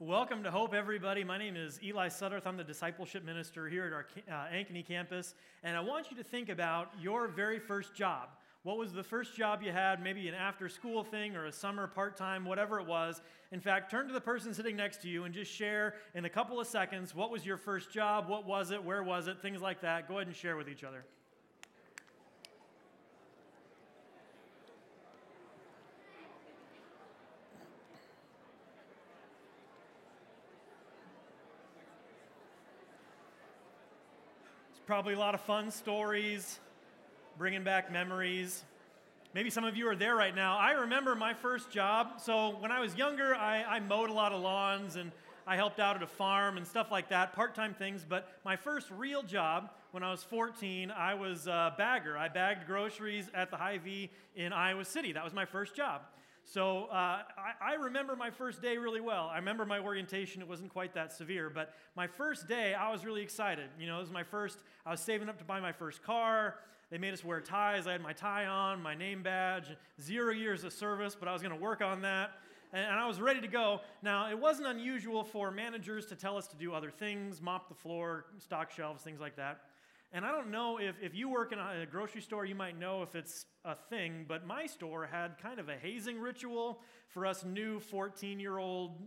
Welcome to Hope, everybody. My name is Eli Sutterth. I'm the discipleship minister here at our uh, Ankeny campus. And I want you to think about your very first job. What was the first job you had? Maybe an after school thing or a summer part time, whatever it was. In fact, turn to the person sitting next to you and just share in a couple of seconds what was your first job? What was it? Where was it? Things like that. Go ahead and share with each other. Probably a lot of fun stories, bringing back memories. Maybe some of you are there right now. I remember my first job. So when I was younger, I, I mowed a lot of lawns and I helped out at a farm and stuff like that, part time things. But my first real job when I was 14, I was a bagger. I bagged groceries at the Hy-Vee in Iowa City. That was my first job. So uh, I, I, remember my first day really well. I remember my orientation, it wasn't quite that severe, but my first day, I was really excited. You know, it was my first, I was saving up to buy my first car. They made us wear ties. I had my tie on, my name badge, zero years of service, but I was going to work on that. And, and I was ready to go. Now, it wasn't unusual for managers to tell us to do other things, mop the floor, stock shelves, things like that. And I don't know if, if you work in a, grocery store, you might know if it's a thing, but my store had kind of a hazing ritual for us new 14 year old,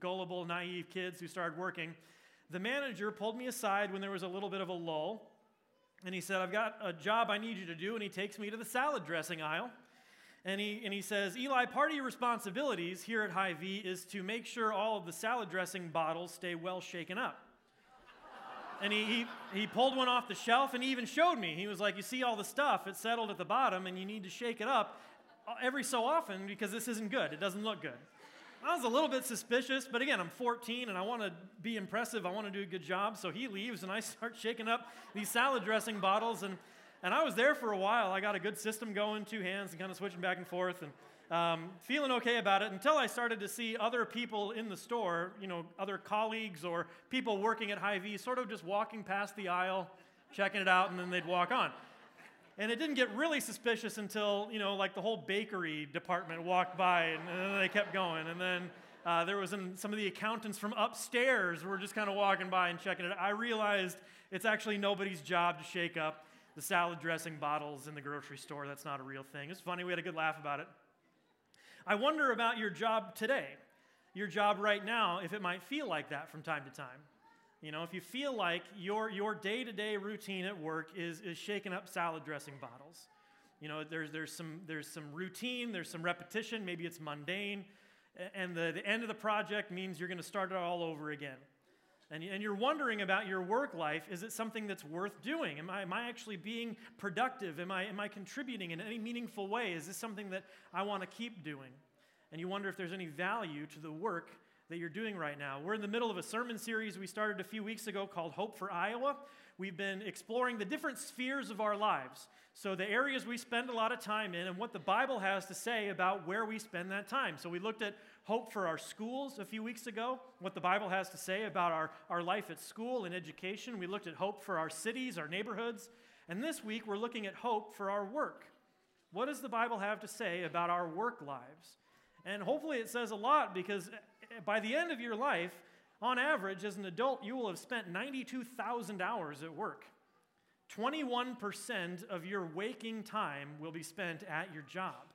gullible, naive kids who started working. The manager pulled me aside when there was a little bit of a lull, and he said, I've got a job I need you to do, and he takes me to the salad dressing aisle. And he, and he says, Eli, part of your responsibilities here at Hy-Vee is to make sure all of the salad dressing bottles stay well shaken up and he, he, he pulled one off the shelf and he even showed me. He was like, You see all the stuff, it's settled at the bottom, and you need to shake it up every so often because this isn't good. It doesn't look good. I was a little bit suspicious, but again, I'm 14 and I want to be impressive. I want to do a good job. So he leaves and I start shaking up these salad dressing bottles. And, and I was there for a while. I got a good system going, two hands, and kind of switching back and forth. And um, feeling okay about it until I started to see other people in the store, you know, other colleagues or people working at Hy-Vee, sort of just walking past the aisle, checking it out, and then they'd walk on. And it didn't get really suspicious until, you know, like the whole bakery department walked by and, and then they kept going. And then uh, there was an, some of the accountants from upstairs were just kind of walking by and checking it out. I realized it's actually nobody's job to shake up the salad dressing bottles in the grocery store. That's not a real thing. It's funny. We had a good laugh about it. I wonder about your job today, your job right now, if it might feel like that from time to time. You know, if you feel like your, your day-to-day routine at work is, is shaking up salad dressing bottles. You know, there's, there's, some, there's some routine, there's some repetition, maybe it's mundane, and the, the end of the project means you're going to start it all over again and, and you're wondering about your work life, is it something that's worth doing? Am I, am I actually being productive? Am I, am I contributing in any meaningful way? Is this something that I want to keep doing? And you wonder if there's any value to the work that you're doing right now. We're in the middle of a sermon series we started a few weeks ago called Hope for Iowa. We've been exploring the different spheres of our lives. So, the areas we spend a lot of time in, and what the Bible has to say about where we spend that time. So, we looked at hope for our schools a few weeks ago, what the Bible has to say about our, our life at school and education. We looked at hope for our cities, our neighborhoods. And this week, we're looking at hope for our work. What does the Bible have to say about our work lives? And hopefully, it says a lot because eh, by the end of your life, on average, as an adult, you will have spent 92,000 hours at work. 21% of your waking time will be spent at your job.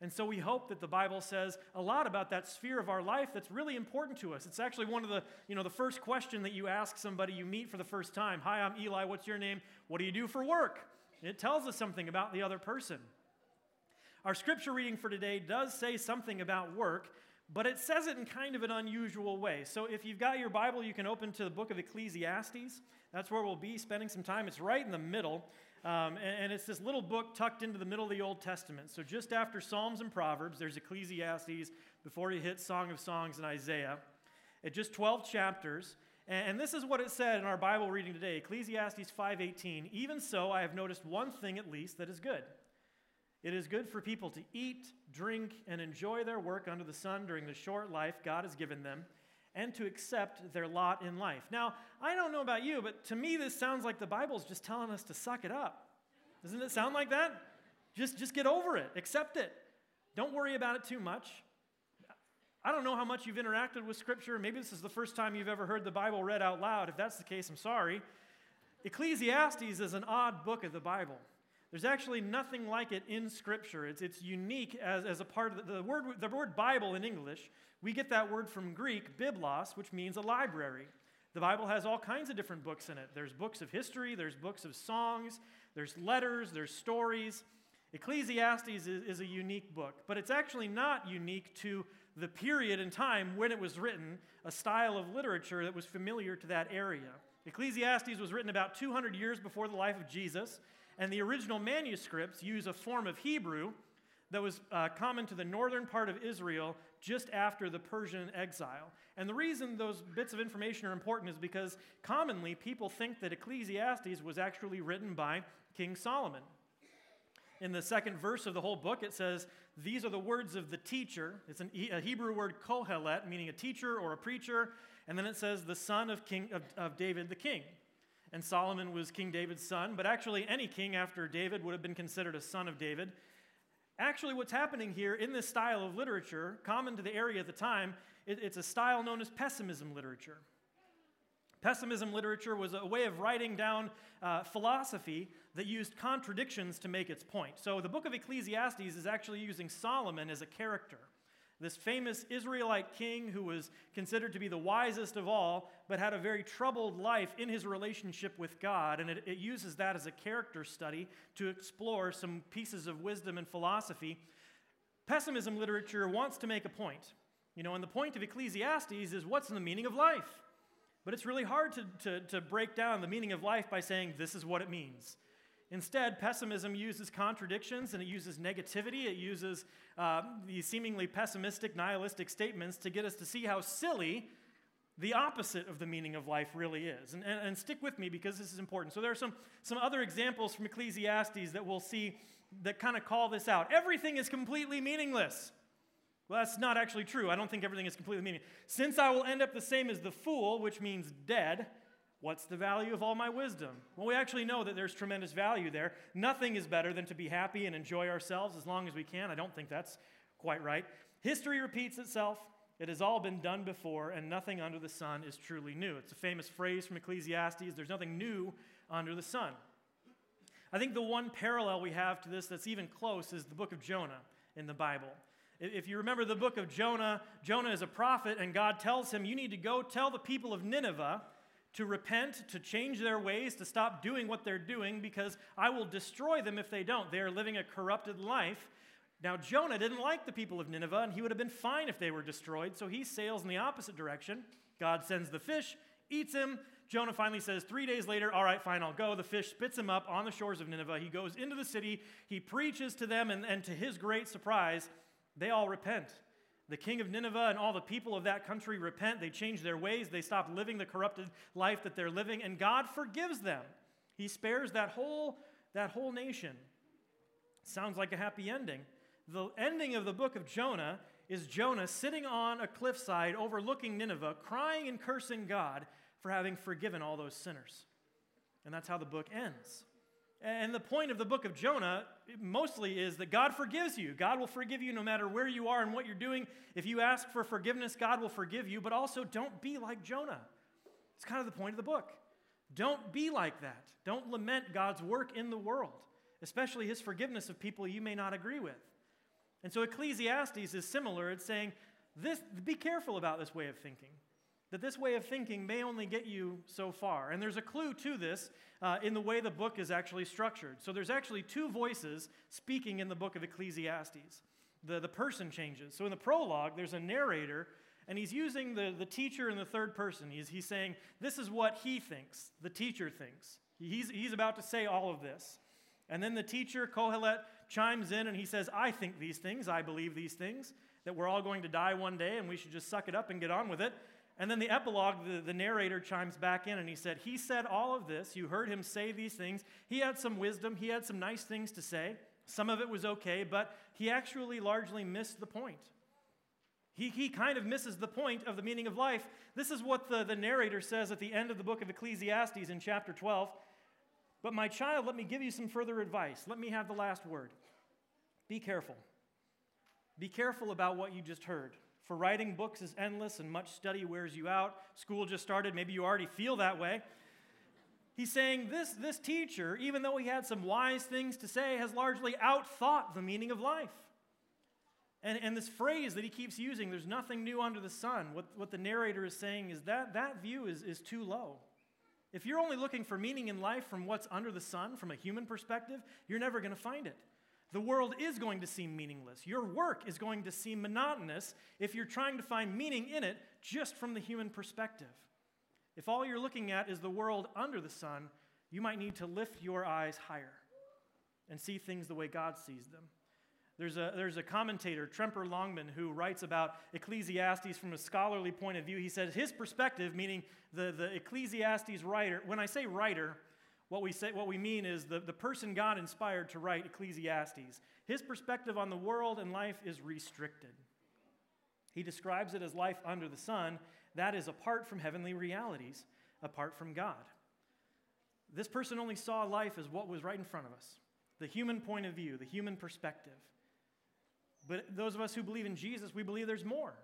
And so we hope that the Bible says a lot about that sphere of our life that's really important to us. It's actually one of the, you know, the first question that you ask somebody you meet for the first time. Hi, I'm Eli. What's your name? What do you do for work? It tells us something about the other person. Our scripture reading for today does say something about work, but it says it in kind of an unusual way. So if you've got your Bible, you can open to the book of Ecclesiastes. That's where we'll be spending some time. It's right in the middle. Um, and, and, it's this little book tucked into the middle of the Old Testament. So just after Psalms and Proverbs, there's Ecclesiastes before you hit Song of Songs and Isaiah. It's just 12 chapters. And, and this is what it said in our Bible reading today Ecclesiastes 5:18. Even so, I have noticed one thing at least that is good. It is good for people to eat, drink, and enjoy their work under the sun during the short life God has given them and to accept their lot in life. Now, I don't know about you, but to me, this sounds like the Bible's just telling us to suck it up. Doesn't it sound like that? Just, just get over it, accept it. Don't worry about it too much. I don't know how much you've interacted with Scripture. Maybe this is the first time you've ever heard the Bible read out loud. If that's the case, I'm sorry. Ecclesiastes is an odd book of the Bible. There's actually nothing like it in Scripture. It's, it's unique as, as a part of the, the, word, the word Bible in English. We get that word from Greek, biblos, which means a library. The Bible has all kinds of different books in it. There's books of history, there's books of songs, there's letters, there's stories. Ecclesiastes is, is a unique book, but it's actually not unique to the period in time when it was written, a style of literature that was familiar to that area. Ecclesiastes was written about 200 years before the life of Jesus. And the original manuscripts use a form of Hebrew that was uh, common to the northern part of Israel just after the Persian exile. And the reason those bits of information are important is because commonly people think that Ecclesiastes was actually written by King Solomon. In the second verse of the whole book, it says, These are the words of the teacher. It's an, a Hebrew word, kohelet, meaning a teacher or a preacher. And then it says, The son of, king, of, of David the king. And Solomon was King David's son, but actually, any king after David would have been considered a son of David. Actually, what's happening here in this style of literature, common to the area at the time, it, it's a style known as pessimism literature. Pessimism literature was a way of writing down uh, philosophy that used contradictions to make its point. So the book of Ecclesiastes is actually using Solomon as a character this famous Israelite king who was considered to be the wisest of all, but had a very troubled life in his relationship with God. And it, it, uses that as a character study to explore some pieces of wisdom and philosophy. Pessimism literature wants to make a point. You know, and the point of Ecclesiastes is what's the meaning of life? But it's really hard to, to, to break down the meaning of life by saying this is what it means. Instead, pessimism uses contradictions and it uses negativity. It uses uh, these seemingly pessimistic, nihilistic statements to get us to see how silly the opposite of the meaning of life really is. And, and, and, stick with me because this is important. So, there are some, some other examples from Ecclesiastes that we'll see that kind of call this out. Everything is completely meaningless. Well, that's not actually true. I don't think everything is completely meaningless. Since I will end up the same as the fool, which means dead, What's the value of all my wisdom? Well, we actually know that there's tremendous value there. Nothing is better than to be happy and enjoy ourselves as long as we can. I don't think that's quite right. History repeats itself. It has all been done before, and nothing under the sun is truly new. It's a famous phrase from Ecclesiastes there's nothing new under the sun. I think the one parallel we have to this that's even close is the book of Jonah in the Bible. If you remember the book of Jonah, Jonah is a prophet, and God tells him, You need to go tell the people of Nineveh to repent, to change their ways, to stop doing what they're doing, because I will destroy them if they don't. They are living a corrupted life. Now, Jonah didn't like the people of Nineveh, and he would have been fine if they were destroyed, so he sails in the opposite direction. God sends the fish, eats him. Jonah finally says, Three days later, all right, fine, I'll go. The fish spits him up on the shores of Nineveh. He goes into the city, he preaches to them, and, and to his great surprise, they all repent. The king of Nineveh and all the people of that country repent. They change their ways. They stop living the corrupted life that they're living, and God forgives them. He spares that whole, that whole nation. Sounds like a happy ending. The ending of the book of Jonah is Jonah sitting on a cliffside overlooking Nineveh, crying and cursing God for having forgiven all those sinners. And that's how the book ends. And the point of the book of Jonah mostly is that God forgives you. God will forgive you no matter where you are and what you're doing. If you ask for forgiveness, God will forgive you, but also don't be like Jonah. It's kind of the point of the book. Don't be like that. Don't lament God's work in the world, especially his forgiveness of people you may not agree with. And so Ecclesiastes is similar. It's saying, this, be careful about this way of thinking that this way of thinking may only get you so far. And there's a clue to this uh, in the way the book is actually structured. So there's actually two voices speaking in the book of Ecclesiastes. The, the person changes. So in the prologue, there's a narrator, and he's using the, the teacher in the third person. He's, he's saying, This is what he thinks, the teacher thinks. He's, he's about to say all of this. And then the teacher, Kohelet, chimes in and he says, I think these things, I believe these things, that we're all going to die one day and we should just suck it up and get on with it. And then the epilogue, the, the narrator chimes back in and he said, He said all of this. You heard him say these things. He had some wisdom, he had some nice things to say. Some of it was okay, but he actually largely missed the point. He, he kind of misses the point of the meaning of life. This is what the, the narrator says at the end of the book of Ecclesiastes in chapter 12. But my child, let me give you some further advice. Let me have the last word. Be careful. Be careful about what you just heard for writing books is endless and much study wears you out. School just started, maybe you already feel that way. He's saying this, this teacher, even though he had some wise things to say, has largely outthought the meaning of life. And, and this phrase that he keeps using, there's nothing new under the sun, what, what the narrator is saying is that that view is, is too low. If you're only looking for meaning in life from what's under the sun, from a human perspective, you're never going to find it. The world is going to seem meaningless. Your work is going to seem monotonous if you're trying to find meaning in it just from the human perspective. If all you're looking at is the world under the sun, you might need to lift your eyes higher and see things the way God sees them. There's a, there's a commentator, Tremper Longman, who writes about Ecclesiastes from a scholarly point of view. He says his perspective, meaning the, the Ecclesiastes writer, when I say writer, what we, say, what we mean is the, the person God inspired to write Ecclesiastes. His perspective on the world and life is restricted. He describes it as life under the sun, that is, apart from heavenly realities, apart from God. This person only saw life as what was right in front of us the human point of view, the human perspective. But those of us who believe in Jesus, we believe there's more.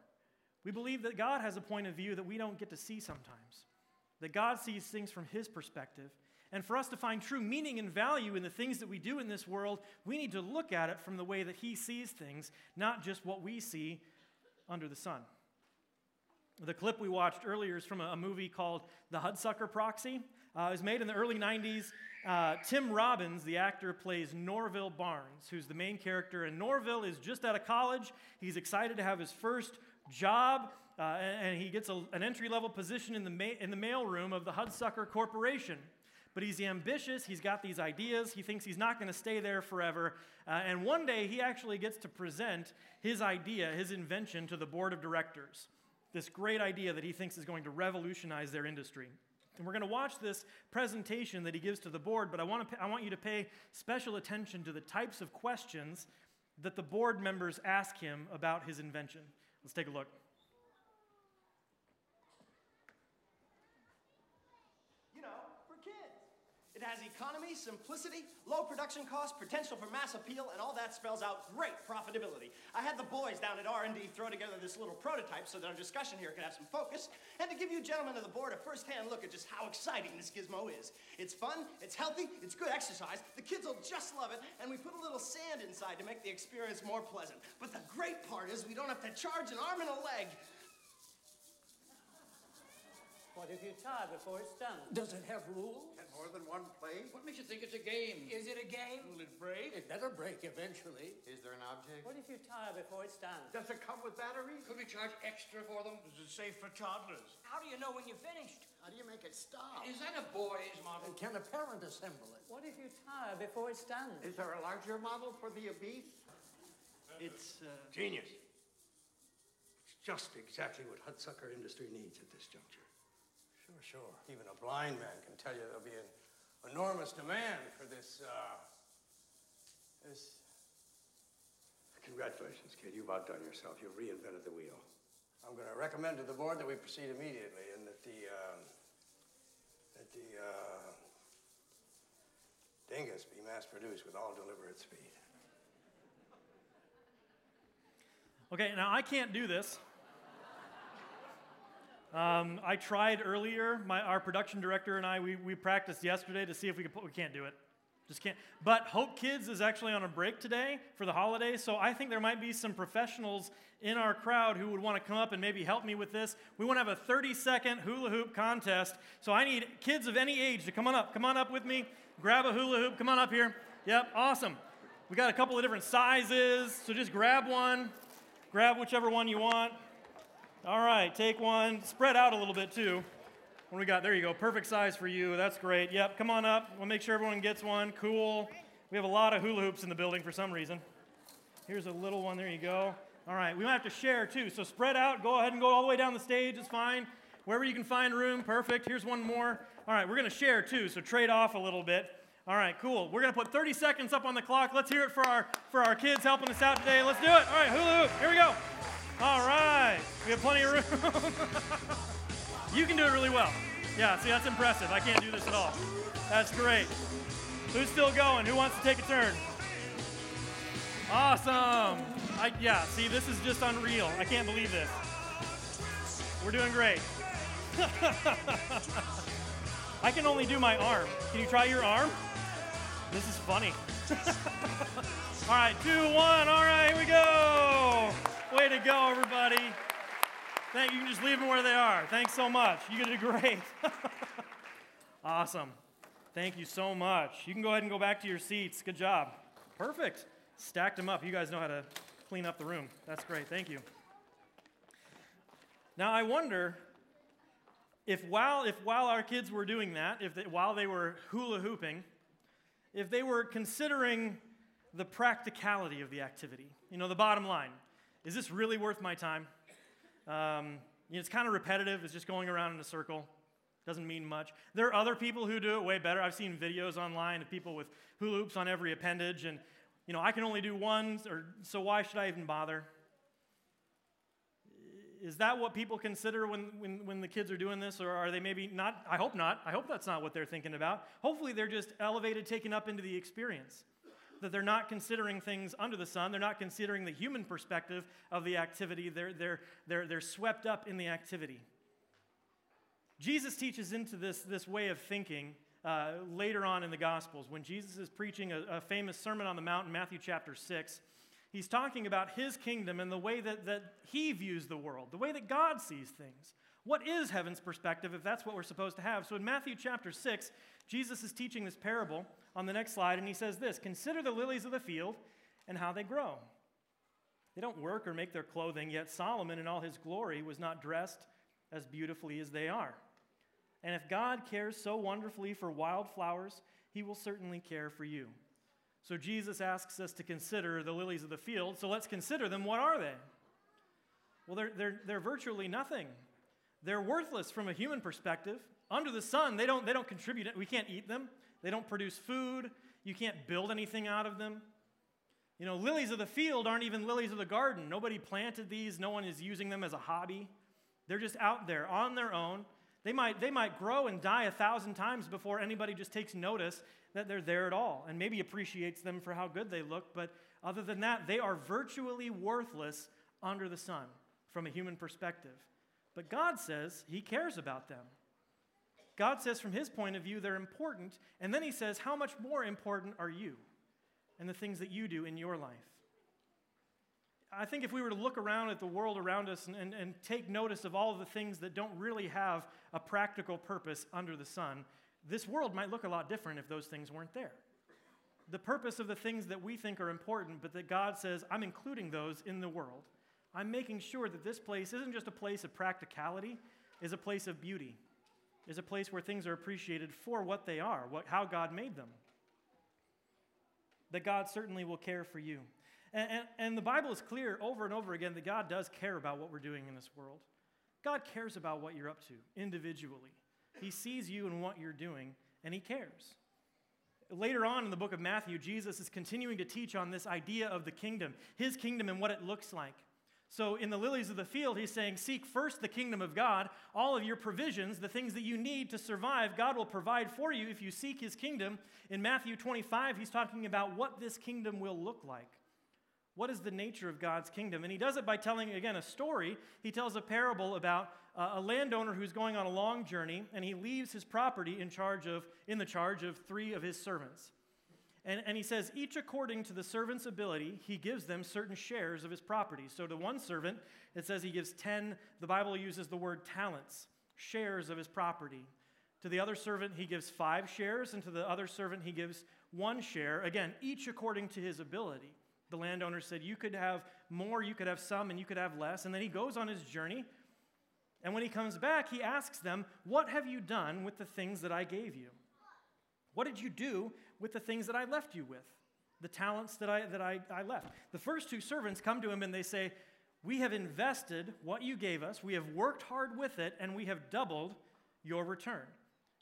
We believe that God has a point of view that we don't get to see sometimes, that God sees things from His perspective. And for us to find true meaning and value in the things that we do in this world, we need to look at it from the way that He sees things, not just what we see under the sun. The clip we watched earlier is from a, movie called The Hudsucker Proxy. Uh, it was made in the early 90s. Uh, Tim Robbins, the actor, plays Norville Barnes, who's the main character. And Norville is just out of college. He's excited to have his first job, uh, and, he gets a, an entry level position in the, ma- in the mailroom of the Hudsucker Corporation. But he's ambitious, he's got these ideas, he thinks he's not going to stay there forever. Uh, and one day he actually gets to present his idea, his invention, to the board of directors. This great idea that he thinks is going to revolutionize their industry. And we're going to watch this presentation that he gives to the board, but I want, to, I want you to pay special attention to the types of questions that the board members ask him about his invention. Let's take a look. Has economy, simplicity, low production cost, potential for mass appeal, and all that spells out great profitability. I had the boys down at R&D throw together this little prototype so that our discussion here could have some focus, and to give you gentlemen of the board a first-hand look at just how exciting this gizmo is. It's fun, it's healthy, it's good exercise, the kids will just love it, and we put a little sand inside to make the experience more pleasant. But the great part is we don't have to charge an arm and a leg. What if you tie before it's done? Does it have rules? And more than one play? What makes you think it's a game? Is it a game? Will it break? It better break eventually. Is there an object? What if you tie before it's done? Does it come with batteries? Could we charge extra for them? Is it safe for toddlers? How do you know when you're finished? How do you make it stop? Is that a boy's model? And can a parent assemble it? What if you tie before it's done? Is there a larger model for the obese? It's uh... genius. It's just exactly what Hudsucker Industry needs at this juncture. Sure, sure. Even a blind man can tell you there'll be an enormous demand for this, uh, this. Congratulations, kid. You've outdone yourself. You've reinvented the wheel. I'm going to recommend to the board that we proceed immediately and that the, uh, that the, uh, dingus be mass produced with all deliberate speed. Okay, now I can't do this. Um, I tried earlier. My, our production director and I, we, we practiced yesterday to see if we could put, we can't do it. Just can't. But Hope Kids is actually on a break today for the holidays, so I think there might be some professionals in our crowd who would want to come up and maybe help me with this. We want to have a 30 second hula hoop contest, so I need kids of any age to come on up. Come on up with me, grab a hula hoop, come on up here. Yep, awesome. We got a couple of different sizes, so just grab one, grab whichever one you want. All right, take one. Spread out a little bit too. What we got? There you go. Perfect size for you. That's great. Yep, come on up. We'll make sure everyone gets one. Cool. We have a lot of hula hoops in the building for some reason. Here's a little one. There you go. All right, we might have to share too. So spread out. Go ahead and go all the way down the stage. It's fine. Wherever you can find room. Perfect. Here's one more. All right, we're going to share too. So trade off a little bit. All right, cool. We're going to put 30 seconds up on the clock. Let's hear it for our for our kids helping us out today. Let's do it. All right, hula hoop. Here we go. All right. We have plenty of room. you can do it really well. Yeah, see, that's impressive. I can't do this at all. That's great. Who's still going? Who wants to take a turn? Awesome. I, yeah, see, this is just unreal. I can't believe this. We're doing great. I can only do my arm. Can you try your arm? This is funny. All right, two, one. All right, here we go. Way to go, everybody. Thank you. You can just leave them where they are. Thanks so much. You did great. awesome. Thank you so much. You can go ahead and go back to your seats. Good job. Perfect. Stacked them up. You guys know how to clean up the room. That's great. Thank you. Now, I wonder if while, if while our kids were doing that, if they, while they were hula hooping, if they were considering the practicality of the activity, you know, the bottom line, is this really worth my time? Um, you know, it's kind of repetitive, it's just going around in a circle. Doesn't mean much. There are other people who do it way better. I've seen videos online of people with hula hoops on every appendage, and you know, I can only do one, or so why should I even bother? Is that what people consider when, when, when the kids are doing this, or are they maybe not? I hope not. I hope that's not what they're thinking about. Hopefully, they're just elevated, taken up into the experience. That they're not considering things under the sun, they're not considering the human perspective of the activity, they're, they're, they're, they're swept up in the activity. Jesus teaches into this, this way of thinking uh, later on in the Gospels when Jesus is preaching a, a famous Sermon on the Mount in Matthew chapter 6 he's talking about his kingdom and the way that, that he views the world, the way that God sees things. What is heaven's perspective if that's what we're supposed to have? So in Matthew chapter 6, Jesus is teaching this parable on the next slide, and he says this Consider the lilies of the field and how they grow. They don't work or make their clothing, yet Solomon in all his glory was not dressed as beautifully as they are. And if God cares so wonderfully for wildflowers, he will certainly care for you. So Jesus asks us to consider the lilies of the field. So let's consider them. What are they? Well, they're, they're, they're virtually nothing. They're worthless from a human perspective. Under the sun, they don't, they don't contribute. We can't eat them. They don't produce food. You can't build anything out of them. You know, lilies of the field aren't even lilies of the garden. Nobody planted these, no one is using them as a hobby. They're just out there on their own. They might, they might grow and die a thousand times before anybody just takes notice that they're there at all and maybe appreciates them for how good they look. But other than that, they are virtually worthless under the sun from a human perspective. But God says He cares about them. God says, from His point of view, they're important. And then He says, How much more important are you and the things that you do in your life? I think if we were to look around at the world around us and, and, and, take notice of all the things that don't really have a practical purpose under the sun, this world might look a lot different if those things weren't there. The purpose of the things that we think are important, but that God says, I'm including those in the world. I'm making sure that this place isn't just a place of practicality, is a place of beauty, is a place where things are appreciated for what they are, what, how God made them. That God certainly will care for you. And, and, and, the Bible is clear over and over again that God does care about what we're doing in this world. God cares about what you're up to individually. He sees you and what you're doing, and He cares. Later on in the book of Matthew, Jesus is continuing to teach on this idea of the kingdom, His kingdom, and what it looks like. So, in the lilies of the field, he's saying, Seek first the kingdom of God. All of your provisions, the things that you need to survive, God will provide for you if you seek his kingdom. In Matthew 25, he's talking about what this kingdom will look like. What is the nature of God's kingdom? And he does it by telling, again, a story. He tells a parable about uh, a landowner who's going on a long journey, and he leaves his property in, charge of, in the charge of three of his servants. And, and he says, each according to the servant's ability, he gives them certain shares of his property. So to one servant, it says he gives 10, the Bible uses the word talents, shares of his property. To the other servant, he gives five shares, and to the other servant, he gives one share. Again, each according to his ability. The landowner said, You could have more, you could have some, and you could have less. And then he goes on his journey. And when he comes back, he asks them, What have you done with the things that I gave you? What did you do with the things that I left you with? The talents that I, that I, I left. The first two servants come to him and they say, We have invested what you gave us, we have worked hard with it, and we have doubled your return.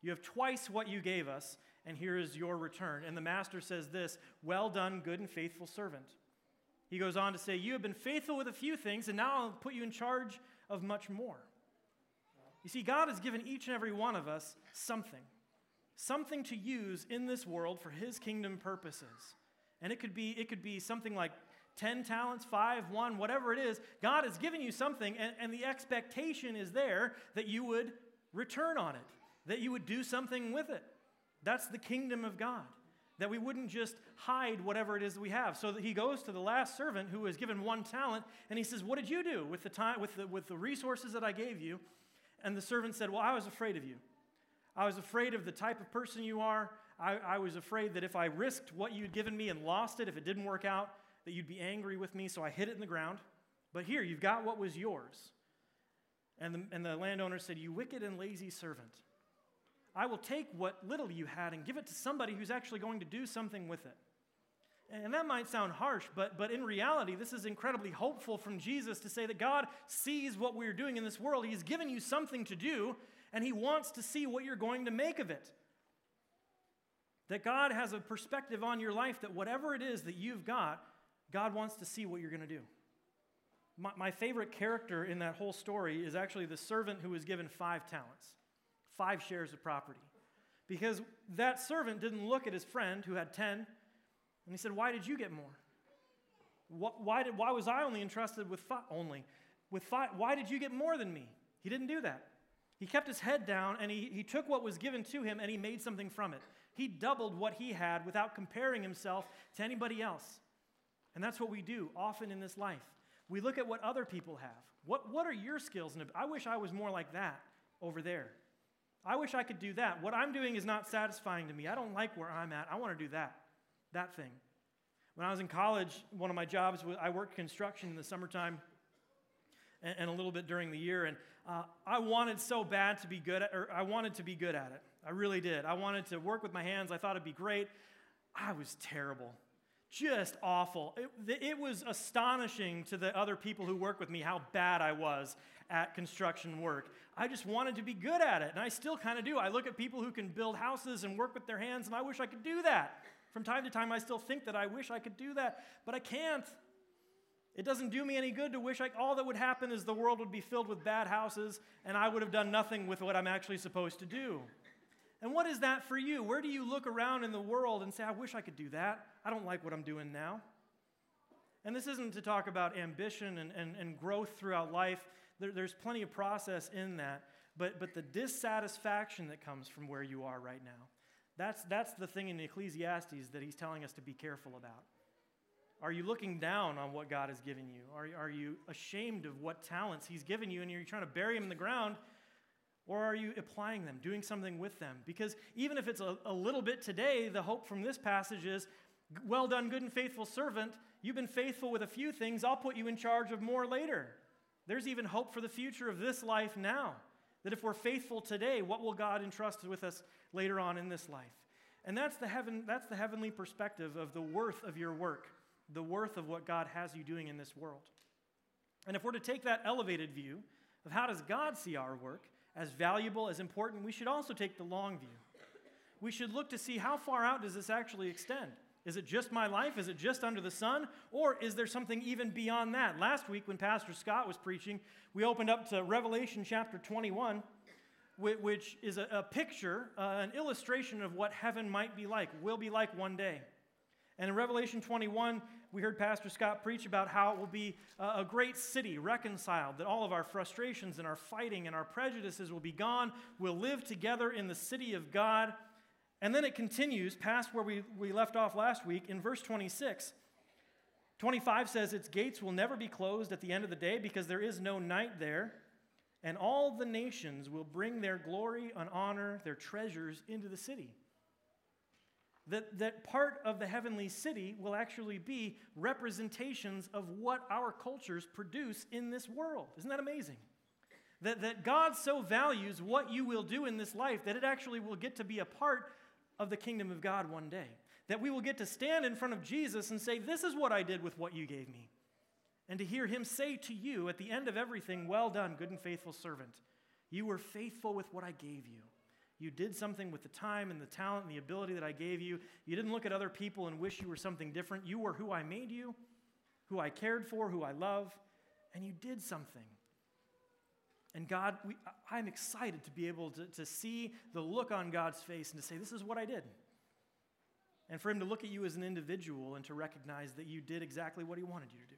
You have twice what you gave us, and here is your return. And the master says this Well done, good and faithful servant. He goes on to say, You have been faithful with a few things, and now I'll put you in charge of much more. You see, God has given each and every one of us something, something to use in this world for His kingdom purposes. And it could be, it could be something like 10 talents, five, one, whatever it is, God has given you something, and, and the expectation is there that you would return on it, that you would do something with it. That's the kingdom of God. That we wouldn't just hide whatever it is that we have. So that he goes to the last servant who was given one talent, and he says, What did you do with the time with the with the resources that I gave you? And the servant said, Well, I was afraid of you. I was afraid of the type of person you are. I, I was afraid that if I risked what you'd given me and lost it, if it didn't work out, that you'd be angry with me. So I hid it in the ground. But here, you've got what was yours. And the, and the landowner said, You wicked and lazy servant. I will take what little you had and give it to somebody who's actually going to do something with it. And that might sound harsh, but, but in reality, this is incredibly hopeful from Jesus to say that God sees what we're doing in this world. He's given you something to do, and He wants to see what you're going to make of it. That God has a perspective on your life that whatever it is that you've got, God wants to see what you're going to do. My, my favorite character in that whole story is actually the servant who was given five talents, five shares of property. Because that servant didn't look at his friend who had 10 and he said, Why did you get more? Why, did, why was I only entrusted with five? Only with five? Why did you get more than me? He didn't do that. He kept his head down and he, he took what was given to him and he made something from it. He doubled what he had without comparing himself to anybody else. And that's what we do often in this life. We look at what other people have. What, what are your skills? And I wish I was more like that over there. I wish I could do that. What I'm doing is not satisfying to me. I don't like where I'm at. I want to do that, that thing. When I was in college, one of my jobs was I worked construction in the summertime and, and a little bit during the year. And uh, I wanted so bad to be good at, or I wanted to be good at it. I really did. I wanted to work with my hands. I thought it'd be great. I was terrible just awful. It, it, was astonishing to the other people who work with me how bad I was at construction work. I just wanted to be good at it, and I still kind of do. I look at people who can build houses and work with their hands, and I wish I could do that. From time to time, I still think that I wish I could do that, but I can't. It doesn't do me any good to wish I, all that would happen is the world would be filled with bad houses, and I would have done nothing with what I'm actually supposed to do. And what is that for you? Where do you look around in the world and say, I wish I could do that? I don't like what I'm doing now. And this isn't to talk about ambition and, and, and growth throughout life. There, there's plenty of process in that. But, but the dissatisfaction that comes from where you are right now, that's, that's the thing in Ecclesiastes that he's telling us to be careful about. Are you looking down on what God has given you? Are, are you ashamed of what talents he's given you and you're trying to bury them in the ground or are you applying them, doing something with them? Because even if it's a, a, little bit today, the hope from this passage is well done, good and faithful servant. You've been faithful with a few things, I'll put you in charge of more later. There's even hope for the future of this life now. That if we're faithful today, what will God entrust with us later on in this life? And that's the, heaven, that's the heavenly perspective of the worth of your work, the worth of what God has you doing in this world. And if we're to take that elevated view of how does God see our work, as valuable, as important, we should also take the long view. We should look to see how far out does this actually extend? Is it just my life? Is it just under the sun? Or is there something even beyond that? Last week, when Pastor Scott was preaching, we opened up to Revelation chapter 21, which is a, picture, uh, an illustration of what heaven might be like, will be like one day. And in Revelation 21, we heard Pastor Scott preach about how it will be a great city, reconciled, that all of our frustrations and our fighting and our prejudices will be gone. We'll live together in the city of God. And then it continues past where we, we left off last week in verse 26. 25 says, Its gates will never be closed at the end of the day because there is no night there. And all the nations will bring their glory and honor, their treasures into the city that, that part of the heavenly city will actually be representations of what our cultures produce in this world. Isn't that amazing? That, that God so values what you will do in this life that it actually will get to be a part of the kingdom of God one day. That we will get to stand in front of Jesus and say, This is what I did with what you gave me. And to hear him say to you at the end of everything, Well done, good and faithful servant. You were faithful with what I gave you. You did something with the time and the talent and the ability that I gave you. You didn't look at other people and wish you were something different. You were who I made you, who I cared for, who I love, and you did something. And God, we, I'm excited to be able to, to see the look on God's face and to say, This is what I did. and for Him to look at you as an individual and to recognize that you did exactly what He wanted you to do.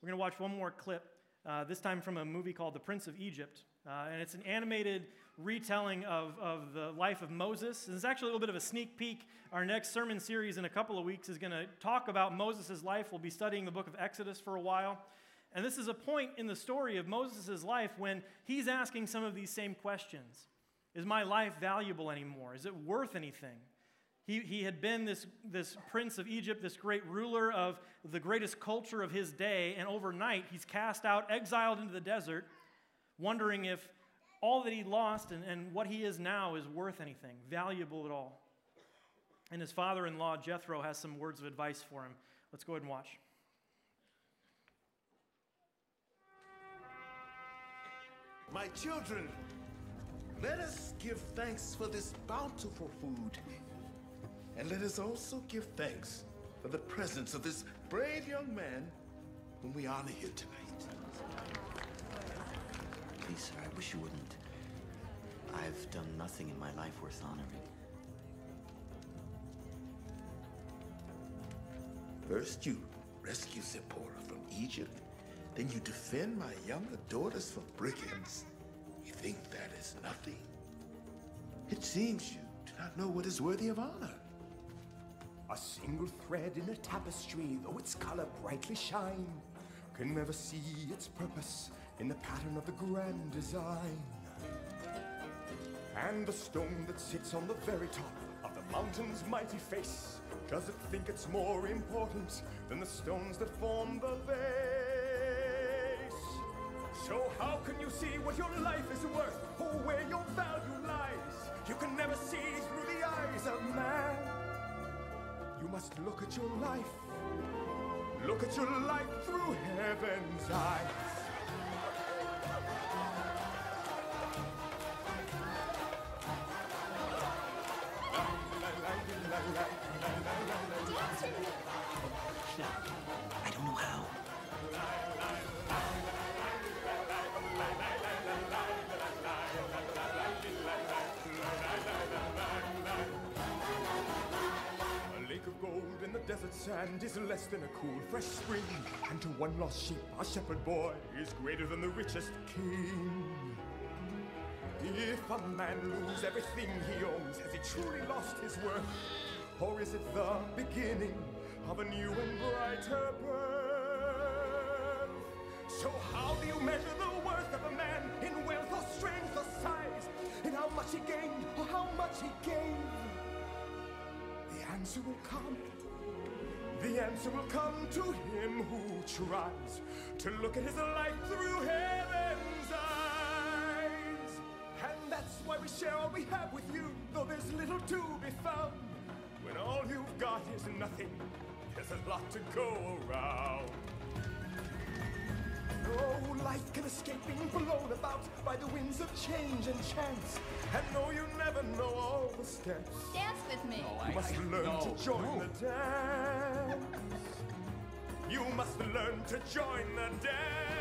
We're going to watch one more clip, uh, this time from a movie called The Prince of Egypt. Uh, and it's an animated retelling of, of the life of Moses. And it's actually a little bit of a sneak peek. Our next sermon series in a couple of weeks is going to talk about Moses' life. We'll be studying the book of Exodus for a while. And this is a point in the story of Moses' life when he's asking some of these same questions Is my life valuable anymore? Is it worth anything? He, he had been this, this prince of Egypt, this great ruler of the greatest culture of his day, and overnight he's cast out, exiled into the desert, wondering if all that he lost and, and what he is now is worth anything, valuable at all. And his father in law, Jethro, has some words of advice for him. Let's go ahead and watch. My children, let us give thanks for this bountiful food. And let us also give thanks for the presence of this brave young man whom we honor here tonight. Sir, I wish you wouldn't. I've done nothing in my life worth honoring. First, you rescue Zipporah from Egypt. Then you defend my younger daughters from brigands. You think that is nothing? It seems you do not know what is worthy of honor. A single thread in a tapestry, though its color brightly shine, can never see its purpose in the pattern of the grand design. And the stone that sits on the very top of the mountain's mighty face, does it think it's more important than the stones that form the base? So how can you see what your life is worth, or where your value lies? You can never see through the eyes of man. You must look at your life. Look at your life through heaven's eyes. Sand is less than a cool, fresh spring. And to one lost sheep, a shepherd boy is greater than the richest king. If a man lose everything he owns, has he truly lost his worth? Or is it the beginning of a new and brighter birth? So how do you measure the worth of a man in wealth or strength or size? In how much he gained or how much he gave? The answer will come. The answer will come to him who tries to look at his life through heaven's eyes. And that's why we share all we have with you, though there's little to be found. When all you've got is nothing, there's a lot to go around. No life can escape being blown about by the winds of change and chance. And no, you never know all the steps. Dance with me. You must learn to join the dance. You must learn to join the dance.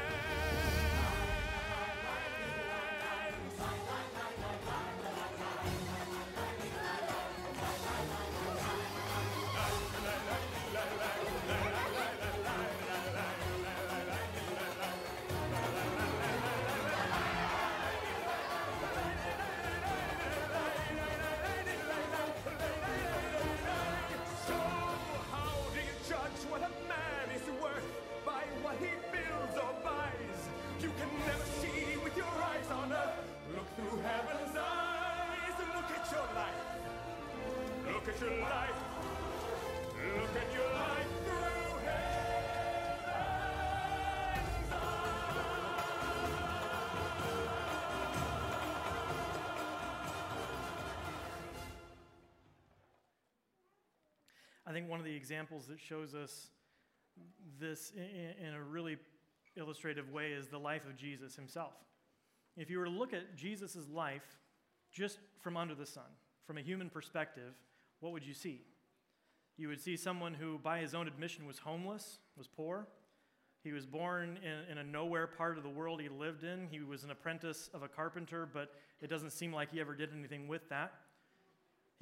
Think one of the examples that shows us this in, a really illustrative way is the life of Jesus himself. If you were to look at Jesus' life just from under the sun, from a human perspective, what would you see? You would see someone who, by his own admission, was homeless, was poor. He was born in, in, a nowhere part of the world he lived in. He was an apprentice of a carpenter, but it doesn't seem like he ever did anything with that.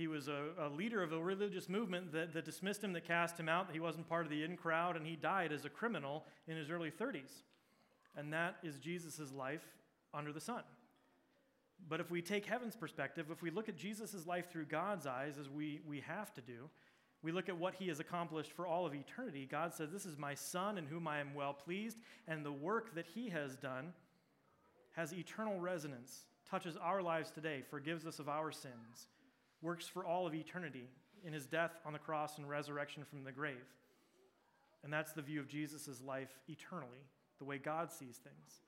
He was a, a leader of a religious movement that, that dismissed him, that cast him out, that he wasn't part of the in crowd, and he died as a criminal in his early 30s. And that is Jesus' life under the sun. But if we take heaven's perspective, if we look at Jesus' life through God's eyes, as we, we have to do, we look at what he has accomplished for all of eternity. God says, This is my son in whom I am well pleased, and the work that he has done has eternal resonance, touches our lives today, forgives us of our sins, works for all of eternity in his death on the cross and resurrection from the grave. And that's the view of Jesus' life eternally, the way God sees things.